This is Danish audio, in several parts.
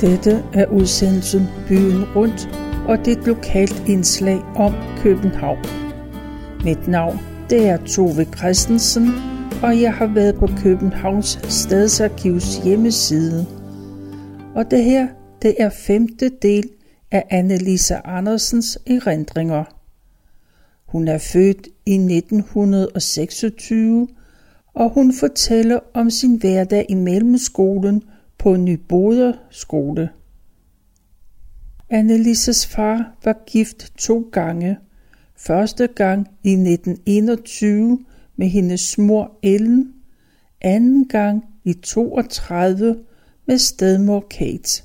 Dette er udsendelsen Byen Rundt, og det er et lokalt indslag om København. Mit navn det er Tove Christensen, og jeg har været på Københavns Stadsarkivs hjemmeside. Og det her, det er femte del af Annelise Andersens erindringer. Hun er født i 1926, og hun fortæller om sin hverdag i mellemskolen på Nyboder skole. Annelises far var gift to gange. Første gang i 1921 med hendes mor Ellen, anden gang i 32 med stedmor Kate.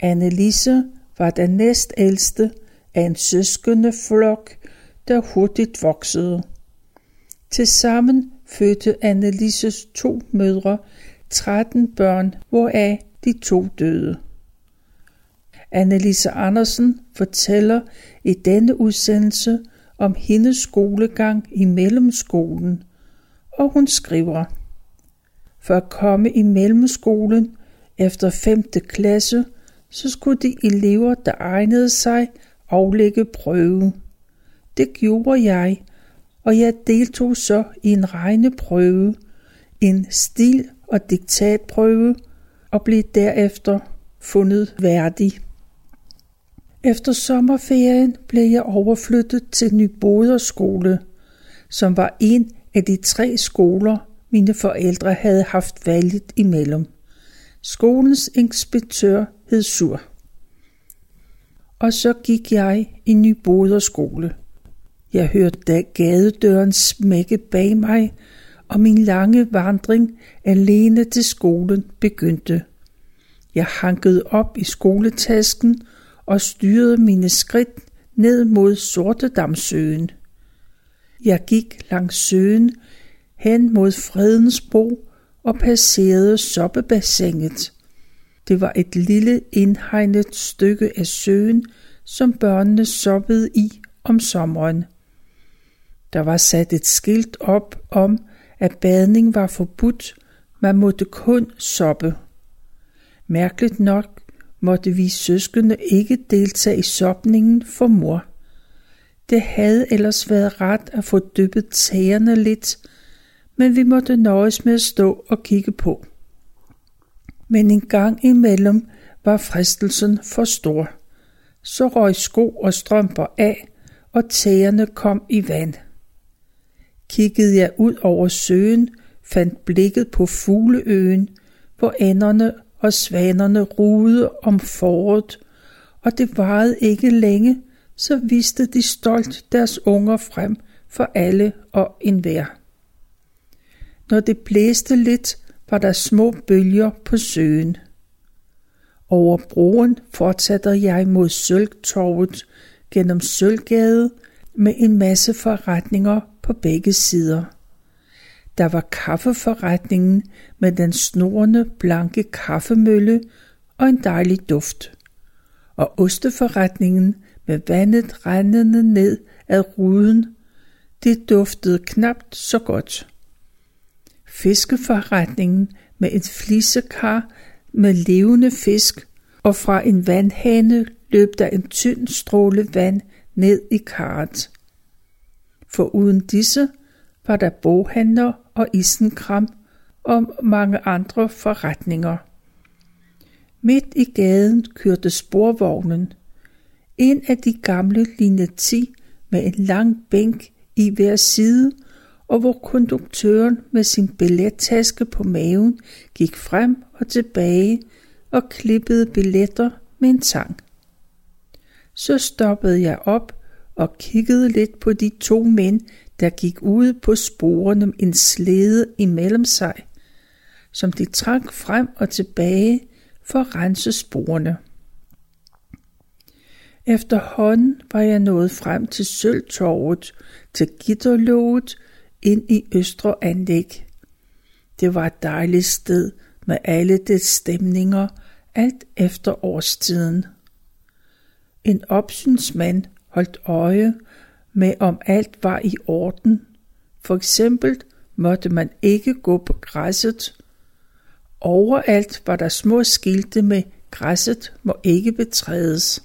Annelise var den næstældste af en søskende flok, der hurtigt voksede. Tilsammen fødte Annelises to mødre 13 børn, hvoraf de to døde. Annelise Andersen fortæller i denne udsendelse om hendes skolegang i mellemskolen, og hun skriver, For at komme i mellemskolen efter 5. klasse, så skulle de elever, der egnede sig, aflægge prøve. Det gjorde jeg, og jeg deltog så i en regneprøve, en stil- og diktatprøve, og blev derefter fundet værdig. Efter sommerferien blev jeg overflyttet til Nyboder skole, som var en af de tre skoler, mine forældre havde haft valget imellem. Skolens inspektør hed Sur. Og så gik jeg i Nyboder skole. Jeg hørte da gadedøren smække bag mig, og min lange vandring alene til skolen begyndte. Jeg hankede op i skoletasken og styrede mine skridt ned mod Sortedamsøen. Jeg gik langs søen hen mod Fredens Bro og passerede soppebassinet. Det var et lille indhegnet stykke af søen, som børnene soppede i om sommeren. Der var sat et skilt op om, at badning var forbudt, man måtte kun soppe. Mærkeligt nok måtte vi søskende ikke deltage i sopningen for mor. Det havde ellers været ret at få dyppet tæerne lidt, men vi måtte nøjes med at stå og kigge på. Men en gang imellem var fristelsen for stor. Så røg sko og strømper af, og tæerne kom i vand. Kiggede jeg ud over søen, fandt blikket på fugleøen, hvor ænderne og svanerne ruede om foråret, og det varede ikke længe, så viste de stolt deres unger frem for alle og enhver. Når det blæste lidt, var der små bølger på søen. Over broen fortsatte jeg mod Sølgtorvet gennem Sølvgade med en masse forretninger på begge sider. Der var kaffeforretningen med den snorende blanke kaffemølle og en dejlig duft. Og osteforretningen med vandet rendende ned ad ruden. Det duftede knapt så godt. Fiskeforretningen med et flisekar med levende fisk, og fra en vandhane løb der en tynd stråle vand ned i karret. For uden disse var der boghandler og isenkram og mange andre forretninger. Midt i gaden kørte sporvognen. En af de gamle linje 10 med en lang bænk i hver side, og hvor konduktøren med sin billettaske på maven gik frem og tilbage og klippede billetter med en tang. Så stoppede jeg op og kiggede lidt på de to mænd, der gik ude på sporene en slæde imellem sig, som de trak frem og tilbage for at rense sporene. Efterhånden var jeg nået frem til Sølvtorvet, til Gitterlået, ind i Østre Anlæg. Det var et dejligt sted med alle dets stemninger, alt efter årstiden. En opsynsmand holdt øje med, om alt var i orden. For eksempel måtte man ikke gå på græsset. Overalt var der små skilte med græsset må ikke betrædes.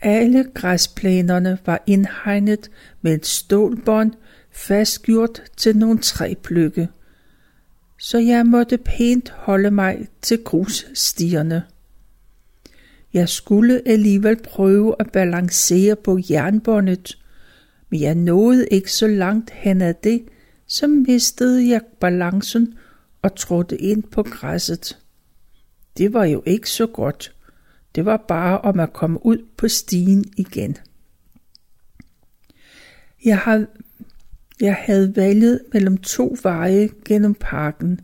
Alle græsplænerne var indhegnet med et stålbånd fastgjort til nogle træpløkke, så jeg måtte pænt holde mig til grusstierne. Jeg skulle alligevel prøve at balancere på jernbåndet, men jeg nåede ikke så langt hen ad det, så mistede jeg balancen og trådte ind på græsset. Det var jo ikke så godt. Det var bare om at komme ud på stien igen. Jeg, har, jeg havde valget mellem to veje gennem parken.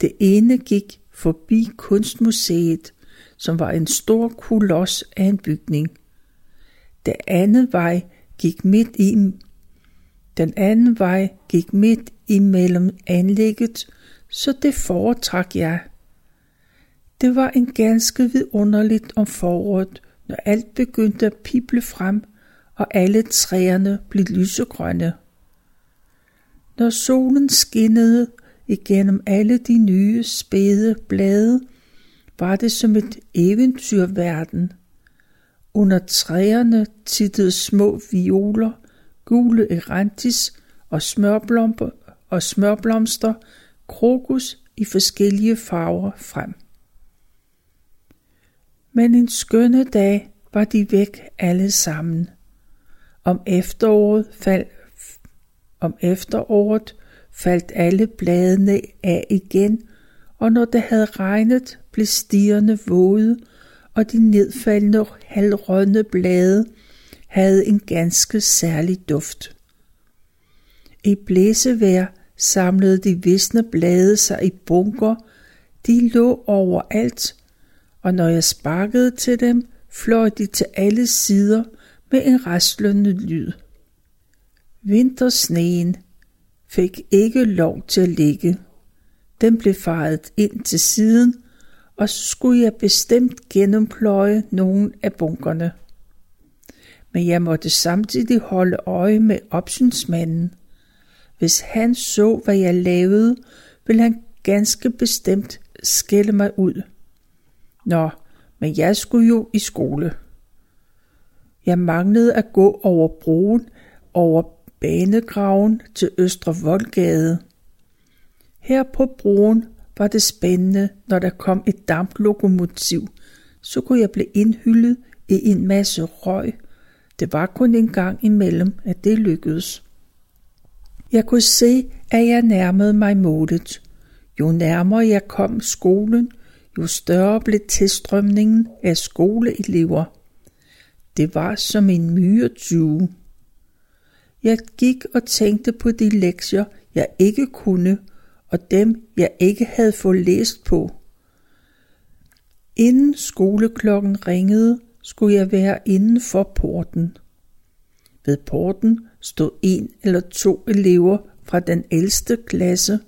Det ene gik forbi Kunstmuseet, som var en stor koloss af en bygning. Den anden vej gik midt i den anden vej gik midt imellem anlægget, så det foretrak jeg. Det var en ganske vidunderligt om foråret, når alt begyndte at pible frem, og alle træerne blev lysegrønne. Når solen skinnede igennem alle de nye spæde blade, var det som et eventyrverden. Under træerne tittede små violer, gule erantis og smørblomster, og smørblomster, krokus i forskellige farver frem. Men en skønne dag var de væk alle sammen. Om efteråret, fald, om efteråret faldt alle bladene af igen, og når det havde regnet, blev stierne våde, og de nedfaldende halvrådne blade havde en ganske særlig duft. I blæsevejr samlede de visne blade sig i bunker, de lå overalt, og når jeg sparkede til dem, fløj de til alle sider med en raslende lyd. Vintersneen fik ikke lov til at ligge. Den blev faret ind til siden, og så skulle jeg bestemt gennempløje nogle af bunkerne. Men jeg måtte samtidig holde øje med opsynsmanden. Hvis han så, hvad jeg lavede, ville han ganske bestemt skælde mig ud. Nå, men jeg skulle jo i skole. Jeg manglede at gå over broen, over banegraven til Østre Voldgade. Her på broen var det spændende, når der kom et damplokomotiv, så kunne jeg blive indhyllet i en masse røg. Det var kun en gang imellem, at det lykkedes. Jeg kunne se, at jeg nærmede mig målet. Jo nærmere jeg kom skolen, jo større blev tilstrømningen af skoleelever. Det var som en myretyve. Jeg gik og tænkte på de lektier, jeg ikke kunne, og dem, jeg ikke havde fået læst på. Inden skoleklokken ringede, skulle jeg være inden for porten. Ved porten stod en eller to elever fra den ældste klasse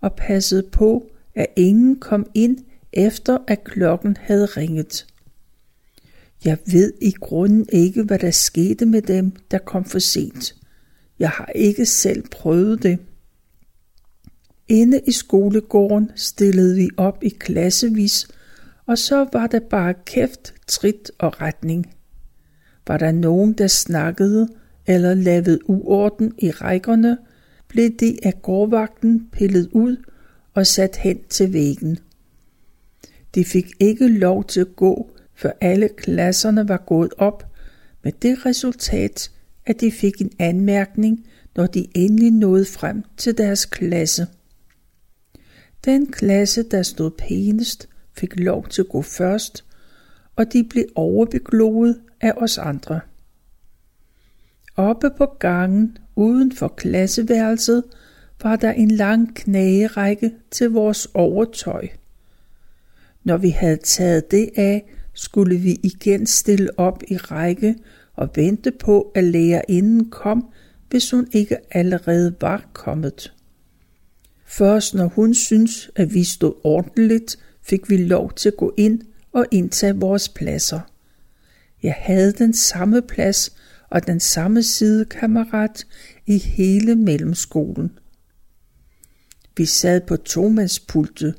og passede på, at ingen kom ind efter at klokken havde ringet. Jeg ved i grunden ikke, hvad der skete med dem, der kom for sent. Jeg har ikke selv prøvet det. Inde i skolegården stillede vi op i klassevis, og så var der bare kæft, trit og retning. Var der nogen, der snakkede eller lavede uorden i rækkerne, blev de af gårdvagten pillet ud og sat hen til væggen. De fik ikke lov til at gå, før alle klasserne var gået op, med det resultat, at de fik en anmærkning, når de endelig nåede frem til deres klasse. Den klasse, der stod pænest, fik lov til at gå først, og de blev overbegloet af os andre. Oppe på gangen uden for klasseværelset var der en lang knagerække til vores overtøj. Når vi havde taget det af, skulle vi igen stille op i række og vente på, at lærerinden kom, hvis hun ikke allerede var kommet. Først når hun syntes, at vi stod ordentligt, fik vi lov til at gå ind og indtage vores pladser. Jeg havde den samme plads og den samme sidekammerat i hele mellemskolen. Vi sad på tomandspultet,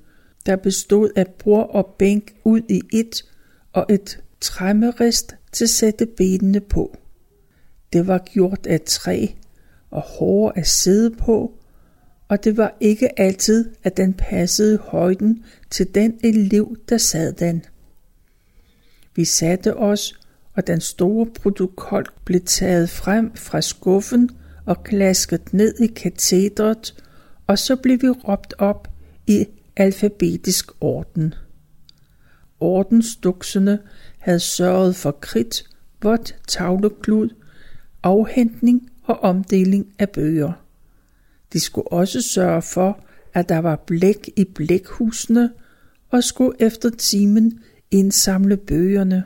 der bestod af bord og bænk ud i et og et træmmerist til at sætte benene på. Det var gjort af træ og hårde at sidde på, og det var ikke altid, at den passede højden til den elev, der sad den. Vi satte os, og den store protokol blev taget frem fra skuffen og klasket ned i katedret, og så blev vi råbt op i alfabetisk orden. Ordensduksene havde sørget for kridt, vådt tavleklud, afhentning og omdeling af bøger. De skulle også sørge for, at der var blæk i blækhusene, og skulle efter timen indsamle bøgerne.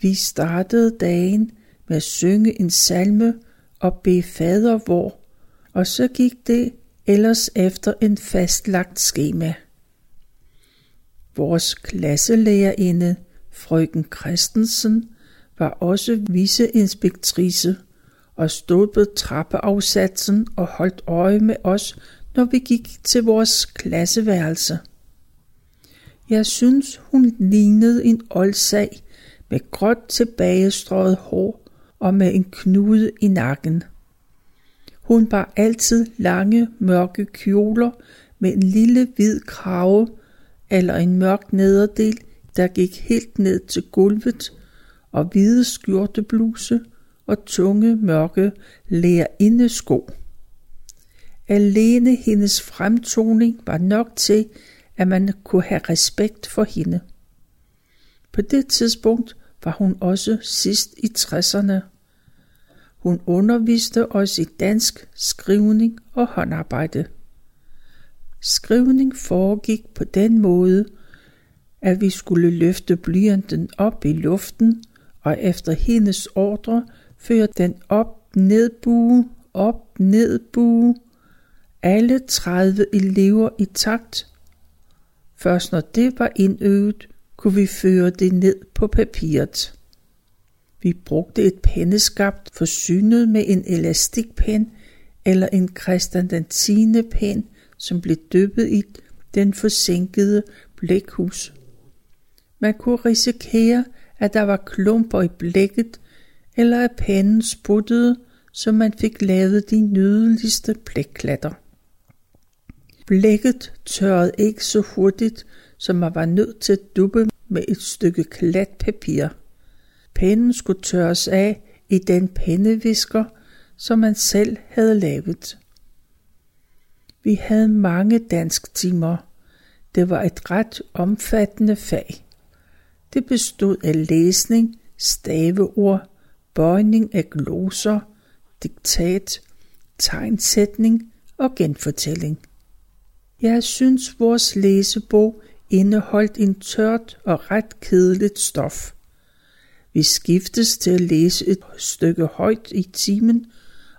Vi startede dagen med at synge en salme og bede fader vor, og så gik det ellers efter en fastlagt skema. Vores klasselærerinde, frøken Christensen, var også viceinspektrice og stod på trappeafsatsen og holdt øje med os, når vi gik til vores klasseværelse. Jeg synes, hun lignede en oldsag med gråt tilbagestrøget hår og med en knude i nakken. Hun bar altid lange, mørke kjoler med en lille hvid krave eller en mørk nederdel, der gik helt ned til gulvet, og hvide skjortebluse og tunge, mørke lærerindesko. Alene hendes fremtoning var nok til, at man kunne have respekt for hende. På det tidspunkt var hun også sidst i 60'erne. Hun underviste os i dansk, skrivning og håndarbejde. Skrivning foregik på den måde, at vi skulle løfte blyanten op i luften og efter hendes ordre føre den op, ned bue, op, ned bue. Alle 30 elever i takt. Først når det var indøvet, kunne vi føre det ned på papiret. Vi brugte et penneskabt forsynet med en elastikpen eller en Christian som blev dyppet i den forsinkede blækhus. Man kunne risikere, at der var klumper i blækket, eller at pennen sputtede, så man fik lavet de nydeligste blækklatter. Blækket tørrede ikke så hurtigt, som man var nødt til at duppe med et stykke klat papir. Pennen skulle tørres af i den pennevisker, som man selv havde lavet. Vi havde mange dansk timer. Det var et ret omfattende fag. Det bestod af læsning, staveord, bøjning af gloser, diktat, tegnsætning og genfortælling. Jeg synes, vores læsebog indeholdt en tørt og ret kedeligt stof. Vi skiftes til at læse et stykke højt i timen,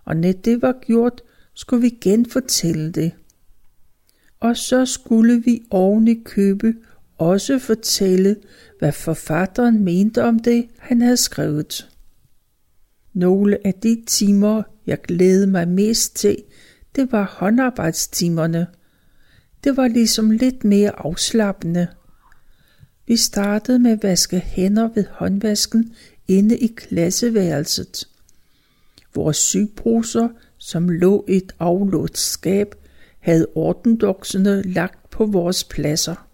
og når det var gjort, skulle vi genfortælle det. Og så skulle vi oven i købe også fortælle, hvad forfatteren mente om det, han havde skrevet. Nogle af de timer, jeg glædede mig mest til, det var håndarbejdstimerne. Det var ligesom lidt mere afslappende. Vi startede med at vaske hænder ved håndvasken inde i klasseværelset. Vores sygposer, som lå i et aflåst skab, havde ordendoksene lagt på vores pladser.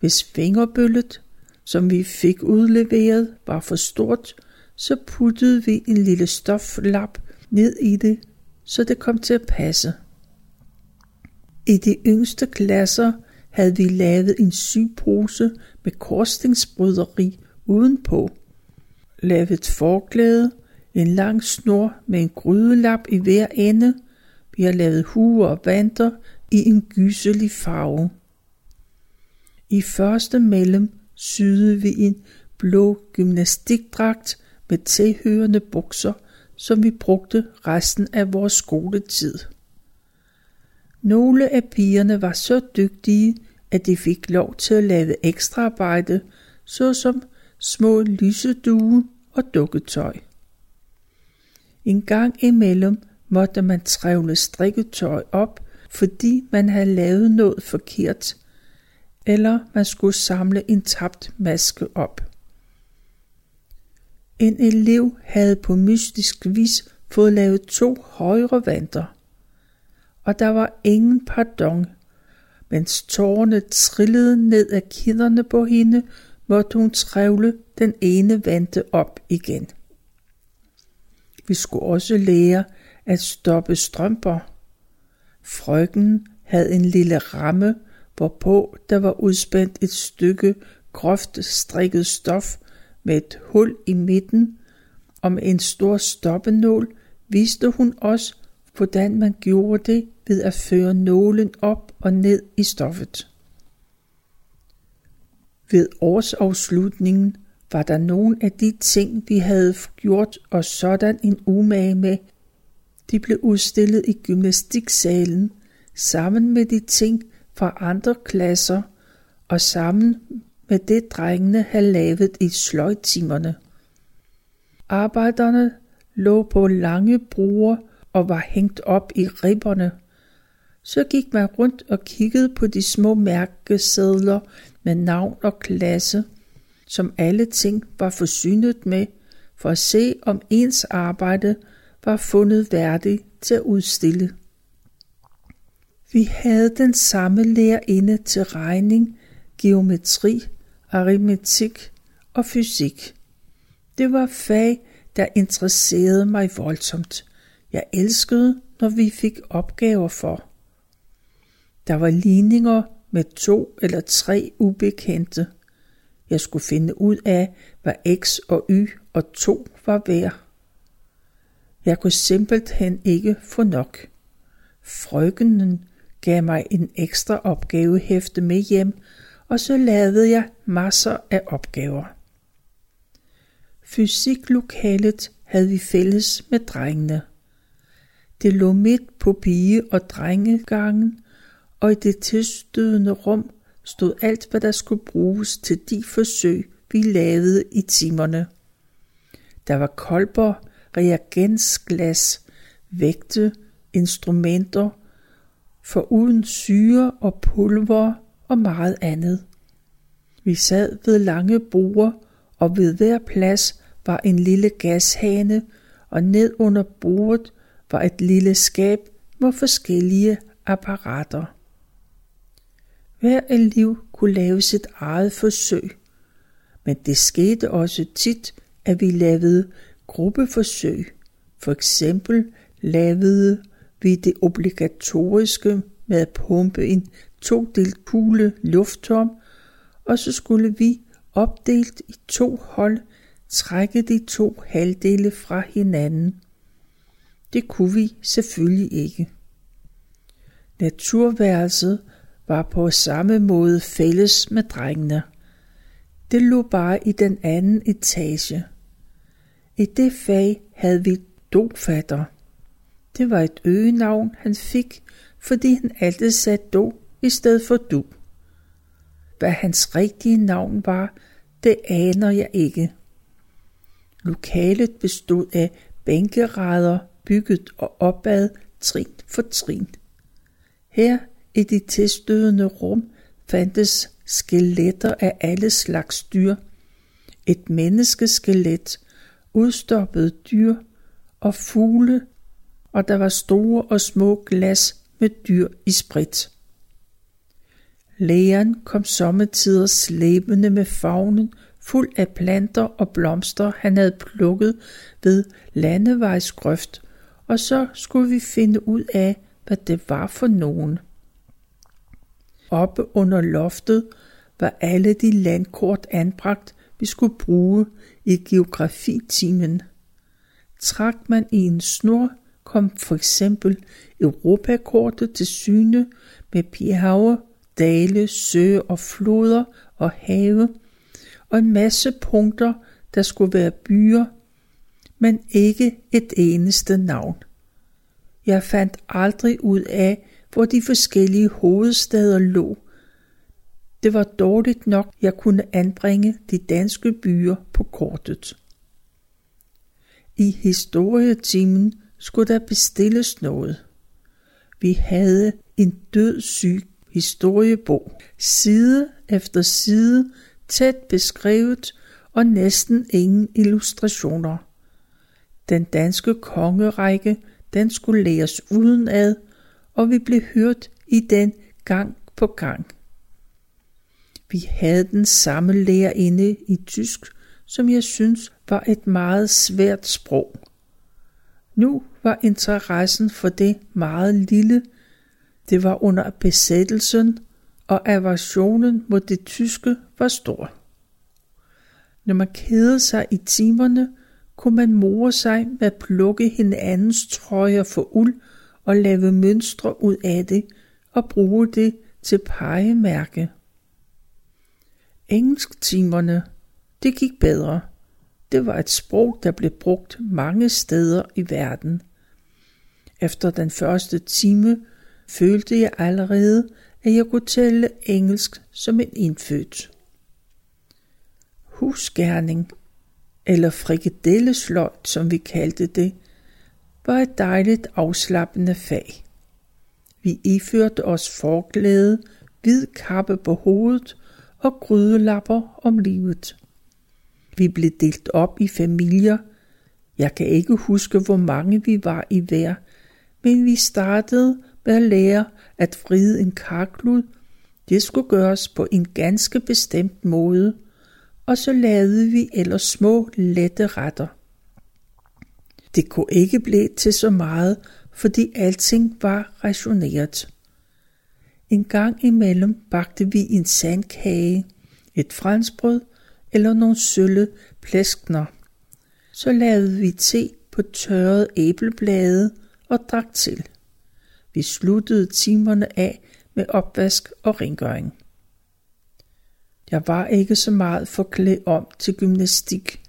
Hvis fingerbøllet, som vi fik udleveret, var for stort, så puttede vi en lille stoflap ned i det, så det kom til at passe. I de yngste klasser havde vi lavet en sygpose med korsstingsbryderi udenpå, lavet forklæde, en lang snor med en grydelap i hver ende, vi har lavet huer og vanter i en gyselig farve. I første mellem syede vi en blå gymnastikdragt med tilhørende bukser, som vi brugte resten af vores skoletid. Nogle af pigerne var så dygtige, at de fik lov til at lave ekstraarbejde, såsom små lysedue og dukketøj. En gang imellem måtte man trævle strikketøj op, fordi man havde lavet noget forkert, eller man skulle samle en tabt maske op. En elev havde på mystisk vis fået lavet to højre vanter, og der var ingen pardon. Mens tårerne trillede ned af kinderne på hende, måtte hun trævle den ene vante op igen. Vi skulle også lære at stoppe strømper. Frøken havde en lille ramme, hvorpå der var udspændt et stykke groft strikket stof med et hul i midten, og med en stor stoppenål viste hun os, hvordan man gjorde det ved at føre nålen op og ned i stoffet. Ved årsafslutningen var der nogle af de ting, vi havde gjort os sådan en umage med. De blev udstillet i gymnastiksalen, sammen med de ting fra andre klasser og sammen med det drengene havde lavet i sløjtimerne. Arbejderne lå på lange bruger og var hængt op i ribberne. Så gik man rundt og kiggede på de små mærkesedler med navn og klasse, som alle ting var forsynet med, for at se om ens arbejde var fundet værdigt til at udstille. Vi havde den samme lærerinde til regning, geometri, aritmetik og fysik. Det var fag, der interesserede mig voldsomt. Jeg elskede, når vi fik opgaver for. Der var ligninger med to eller tre ubekendte. Jeg skulle finde ud af, hvad x og y og 2 var værd. Jeg kunne simpelthen ikke få nok. Frøkenen gav mig en ekstra opgavehæfte med hjem, og så lavede jeg masser af opgaver. Fysiklokalet havde vi fælles med drengene. Det lå midt på pige- og drengegangen, og i det tilstødende rum stod alt, hvad der skulle bruges til de forsøg, vi lavede i timerne. Der var kolber, reagensglas, vægte, instrumenter, for uden syre og pulver og meget andet. Vi sad ved lange borde, og ved hver plads var en lille gashane, og ned under bordet var et lille skab med forskellige apparater. Hver elev kunne lave sit eget forsøg, men det skete også tit, at vi lavede gruppeforsøg. For eksempel lavede vi det obligatoriske med at pumpe en todelt kugle lufttom, og så skulle vi opdelt i to hold trække de to halvdele fra hinanden. Det kunne vi selvfølgelig ikke. Naturværelset var på samme måde fælles med drengene. Det lå bare i den anden etage. I det fag havde vi dofatter. Det var et øgenavn, han fik, fordi han altid sagde do i stedet for du. Hvad hans rigtige navn var, det aner jeg ikke. Lokalet bestod af bænkeræder bygget og opad trin for trin. Her i de tilstødende rum fandtes skeletter af alle slags dyr. Et menneskeskelet, udstoppede dyr og fugle, og der var store og små glas med dyr i sprit. Lægeren kom sommetider slæbende med fagnen fuld af planter og blomster, han havde plukket ved landevejsgrøft, og så skulle vi finde ud af, hvad det var for nogen. Oppe under loftet var alle de landkort anbragt, vi skulle bruge i geografitimen. Trak man i en snor, kom for eksempel Europakortet til syne med bjerge, dale, søer og floder og have, og en masse punkter, der skulle være byer, men ikke et eneste navn. Jeg fandt aldrig ud af, hvor de forskellige hovedsteder lå. Det var dårligt nok, jeg kunne anbringe de danske byer på kortet. I historietimen skulle der bestilles noget. Vi havde en dødssyg historiebog. Side efter side, tæt beskrevet og næsten ingen illustrationer. Den danske kongerække, den skulle læres udenad, og vi blev hørt i den gang på gang. Vi havde den samme lærerinde i tysk, som jeg synes var et meget svært sprog. Nu var interessen for det meget lille. Det var under besættelsen, og aversionen mod det tyske var stor. Når man kædede sig i timerne, kunne man more sig med at plukke hinandens trøjer for uld og lave mønstre ud af det og bruge det til pegemærke. Engelsktimerne, det gik bedre. Det var et sprog, der blev brugt mange steder i verden. Efter den første time følte jeg allerede, at jeg kunne tale engelsk som en indfødt. Husgerning, eller frikadellesløjt, som vi kaldte det, var et dejligt afslappende fag. Vi iførte os forklæde, hvid kappe på hovedet og grydelapper om livet. Vi blev delt op i familier. Jeg kan ikke huske, hvor mange vi var i hver, men vi startede med at lære at vride en karklud. Det skulle gøres på en ganske bestemt måde, og så lavede vi ellers små, lette retter. Det kunne ikke blive til så meget, fordi alting var rationeret. En gang imellem bagte vi en sandkage, et franskbrød eller nogle sølle plæskner. Så lavede vi te på tørret æbleblade og drak til. Vi sluttede timerne af med opvask og rengøring. Jeg var ikke så meget for klæd om til gymnastik.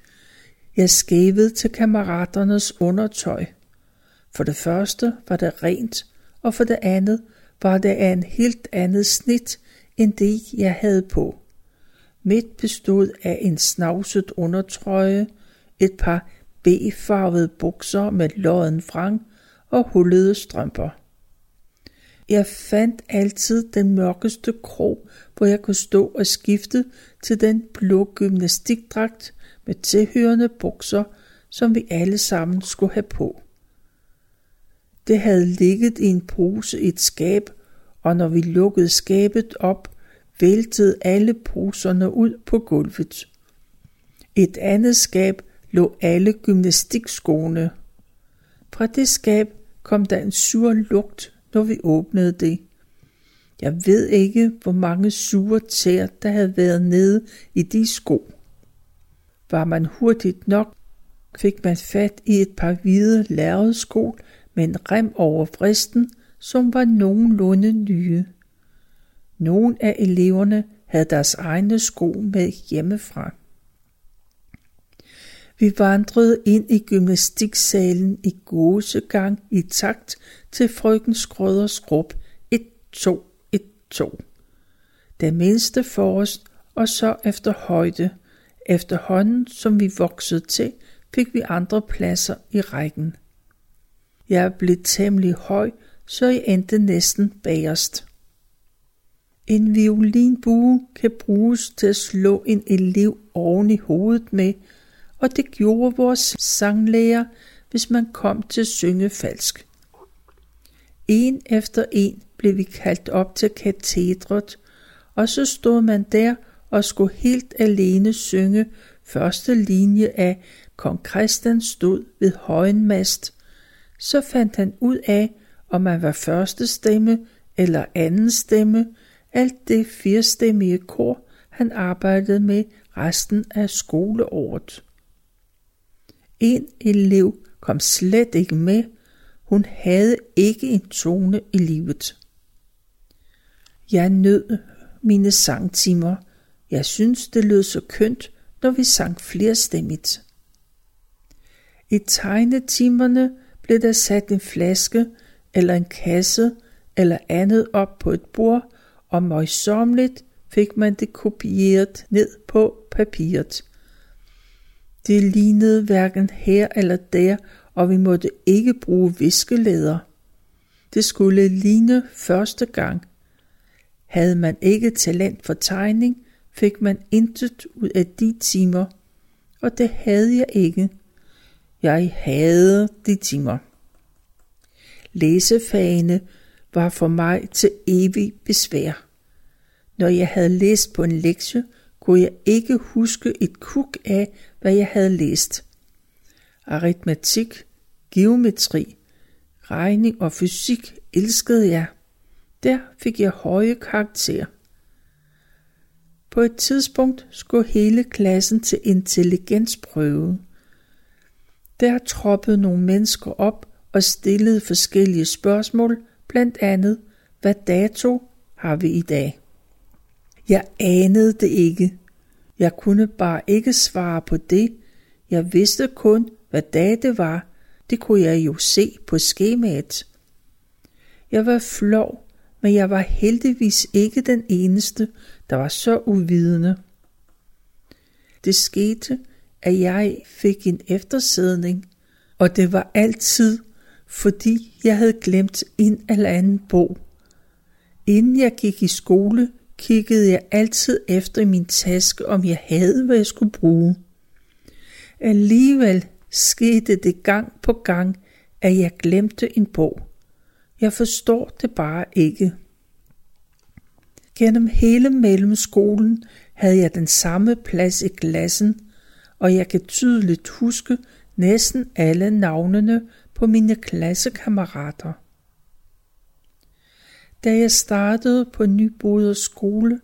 Jeg skævede til kammeraternes undertøj. For det første var det rent, og for det andet var det af en helt andet snit end det, jeg havde på. Midt bestod af en snavset undertrøje, et par B-farvede bukser med lodden frang og hullede strømper. Jeg fandt altid den mørkeste krog, hvor jeg kunne stå og skifte til den blå gymnastikdragt med tilhørende bukser, som vi alle sammen skulle have på. Det havde ligget i en pose i et skab, og når vi lukkede skabet op, væltede alle poserne ud på gulvet. Et andet skab lå alle gymnastikskoene. Fra det skab kom der en sur lugt, når vi åbnede det. Jeg ved ikke, hvor mange sure tæer, der havde været nede i de sko. Var man hurtigt nok, fik man fat i et par hvide lærredsko med en rem over fristen, som var nogenlunde nye. Nogle af eleverne havde deres egne sko med hjemmefra. Vi vandrede ind i gymnastiksalen i gåsegang i takt til frøken Skrøders grup. 1, 2, 1, 2. Den mindste forrest, og så efter højde. Efterhånden, som vi voksede til, fik vi andre pladser i rækken. Jeg blev temmelig høj, så jeg endte næsten bagerst. En violinbue kan bruges til at slå en elev oven i hovedet med, og det gjorde vores sanglærer, hvis man kom til at synge falsk. En efter en blev vi kaldt op til katedret, og så stod man der og skulle helt alene synge første linje af Kong Christian stod ved højenmast. Så fandt han ud af, om man var første stemme eller anden stemme, alt det firestemmige kor, han arbejdede med resten af skoleåret. En elev kom slet ikke med, hun havde ikke en tone i livet. Jeg nød mine sangtimer. Jeg synes, det lød så kønt, når vi sang flerstemmigt. I tegnetimerne blev der sat en flaske eller en kasse eller andet op på et bord, og møjsommeligt fik man det kopieret ned på papiret. Det lignede hverken her eller der, og vi måtte ikke bruge viskelæder. Det skulle ligne første gang. Havde man ikke talent for tegning, fik man intet ud af de timer, og det havde jeg ikke. Jeg havde de timer. Læsefagene var for mig til evig besvær. Når jeg havde læst på en lektie, kunne jeg ikke huske et kuk af, hvad jeg havde læst. Aritmetik, geometri, regning og fysik elskede jeg. Der fik jeg høje karakterer. På et tidspunkt skulle hele klassen til intelligensprøve. Der troppede nogle mennesker op og stillede forskellige spørgsmål, blandt andet, hvad dato har vi i dag? Jeg anede det ikke. Jeg kunne bare ikke svare på det. Jeg vidste kun, hvad dag det var. Det kunne jeg jo se på skemaet. Jeg var flov, men jeg var heldigvis ikke den eneste, der var så uvidende. Det skete, at jeg fik en eftersædning, og det var altid, fordi jeg havde glemt en eller anden bog. Inden jeg gik i skole, kiggede jeg altid efter i min taske, om jeg havde, hvad jeg skulle bruge. Alligevel skete det gang på gang, at jeg glemte en bog. Jeg forstår det bare ikke. Gennem hele mellemskolen havde jeg den samme plads i klassen, og jeg kan tydeligt huske næsten alle navnene på mine klassekammerater. Da jeg startede på Nyboder skole,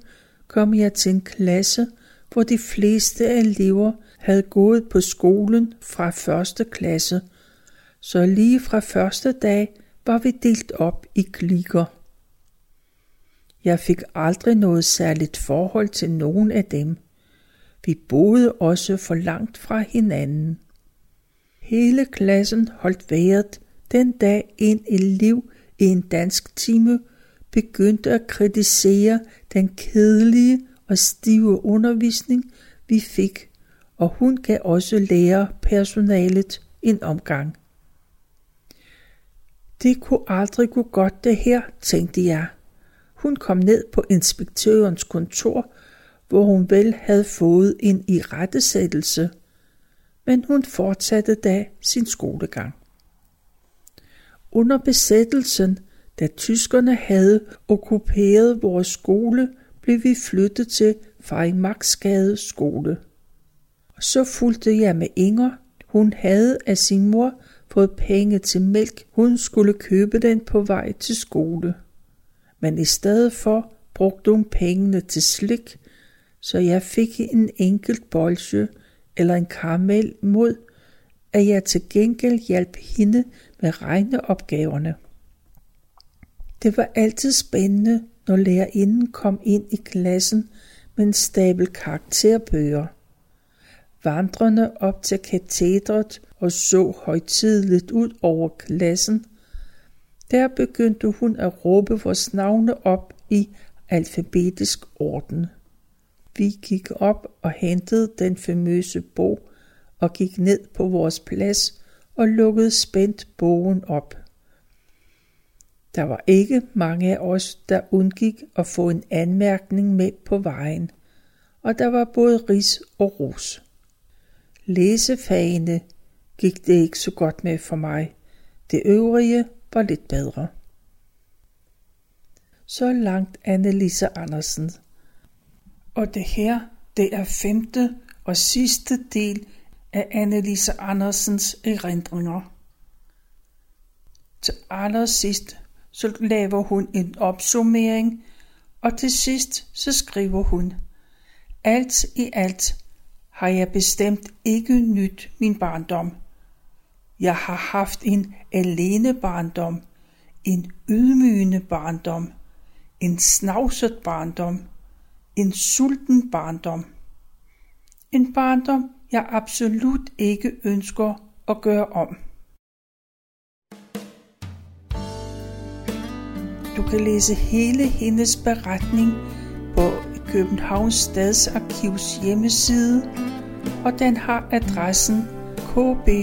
kom jeg til en klasse, hvor de fleste elever havde gået på skolen fra første klasse, så lige fra første dag var vi delt op i klikker. Jeg fik aldrig noget særligt forhold til nogen af dem. Vi boede også for langt fra hinanden. Hele klassen holdt vejret den dag en elev i en dansk time begyndte at kritisere den kedelige og stive undervisning, vi fik, og hun kan også lære personalet en omgang. Det kunne aldrig gå godt det her, tænkte jeg. Hun kom ned på inspektørens kontor, hvor hun vel havde fået en irettesættelse, men hun fortsatte da sin skolegang. Under besættelsen da tyskerne havde okkuperet vores skole, blev vi flyttet til Freimaxgade skole. Så fulgte jeg med Inger. Hun havde af sin mor fået penge til mælk. Hun skulle købe den på vej til skole. Men i stedet for brugte hun pengene til slik, så jeg fik en enkelt bolsje eller en karamel mod, at jeg til gengæld hjalp hende med regneopgaverne. Det var altid spændende, når lærerinden kom ind i klassen med en stabel karakterbøger. Vandrende op til katedret og så højtidligt ud over klassen. Der begyndte hun at råbe vores navne op i alfabetisk orden. Vi gik op og hentede den famøse bog og gik ned på vores plads og lukkede spændt bogen op. Der var ikke mange af os, der undgik at få en anmærkning med på vejen, og der var både ris og ros. Læsefagene gik det ikke så godt med for mig. Det øvrige var lidt bedre. Så langt Annelise Andersen. Og det her, det er femte og sidste del af Annelise Andersens erindringer. Til allersidst så laver hun en opsummering, og til sidst så skriver hun, alt i alt har jeg bestemt ikke nyt min barndom. Jeg har haft en alene barndom, en ydmygende barndom, en snavset barndom, en sulten barndom. En barndom, jeg absolut ikke ønsker at gøre om. Du kan læse hele hendes beretning Københavns Stadsarkivs hjemmeside, og den har adressen kbharkiv.dk.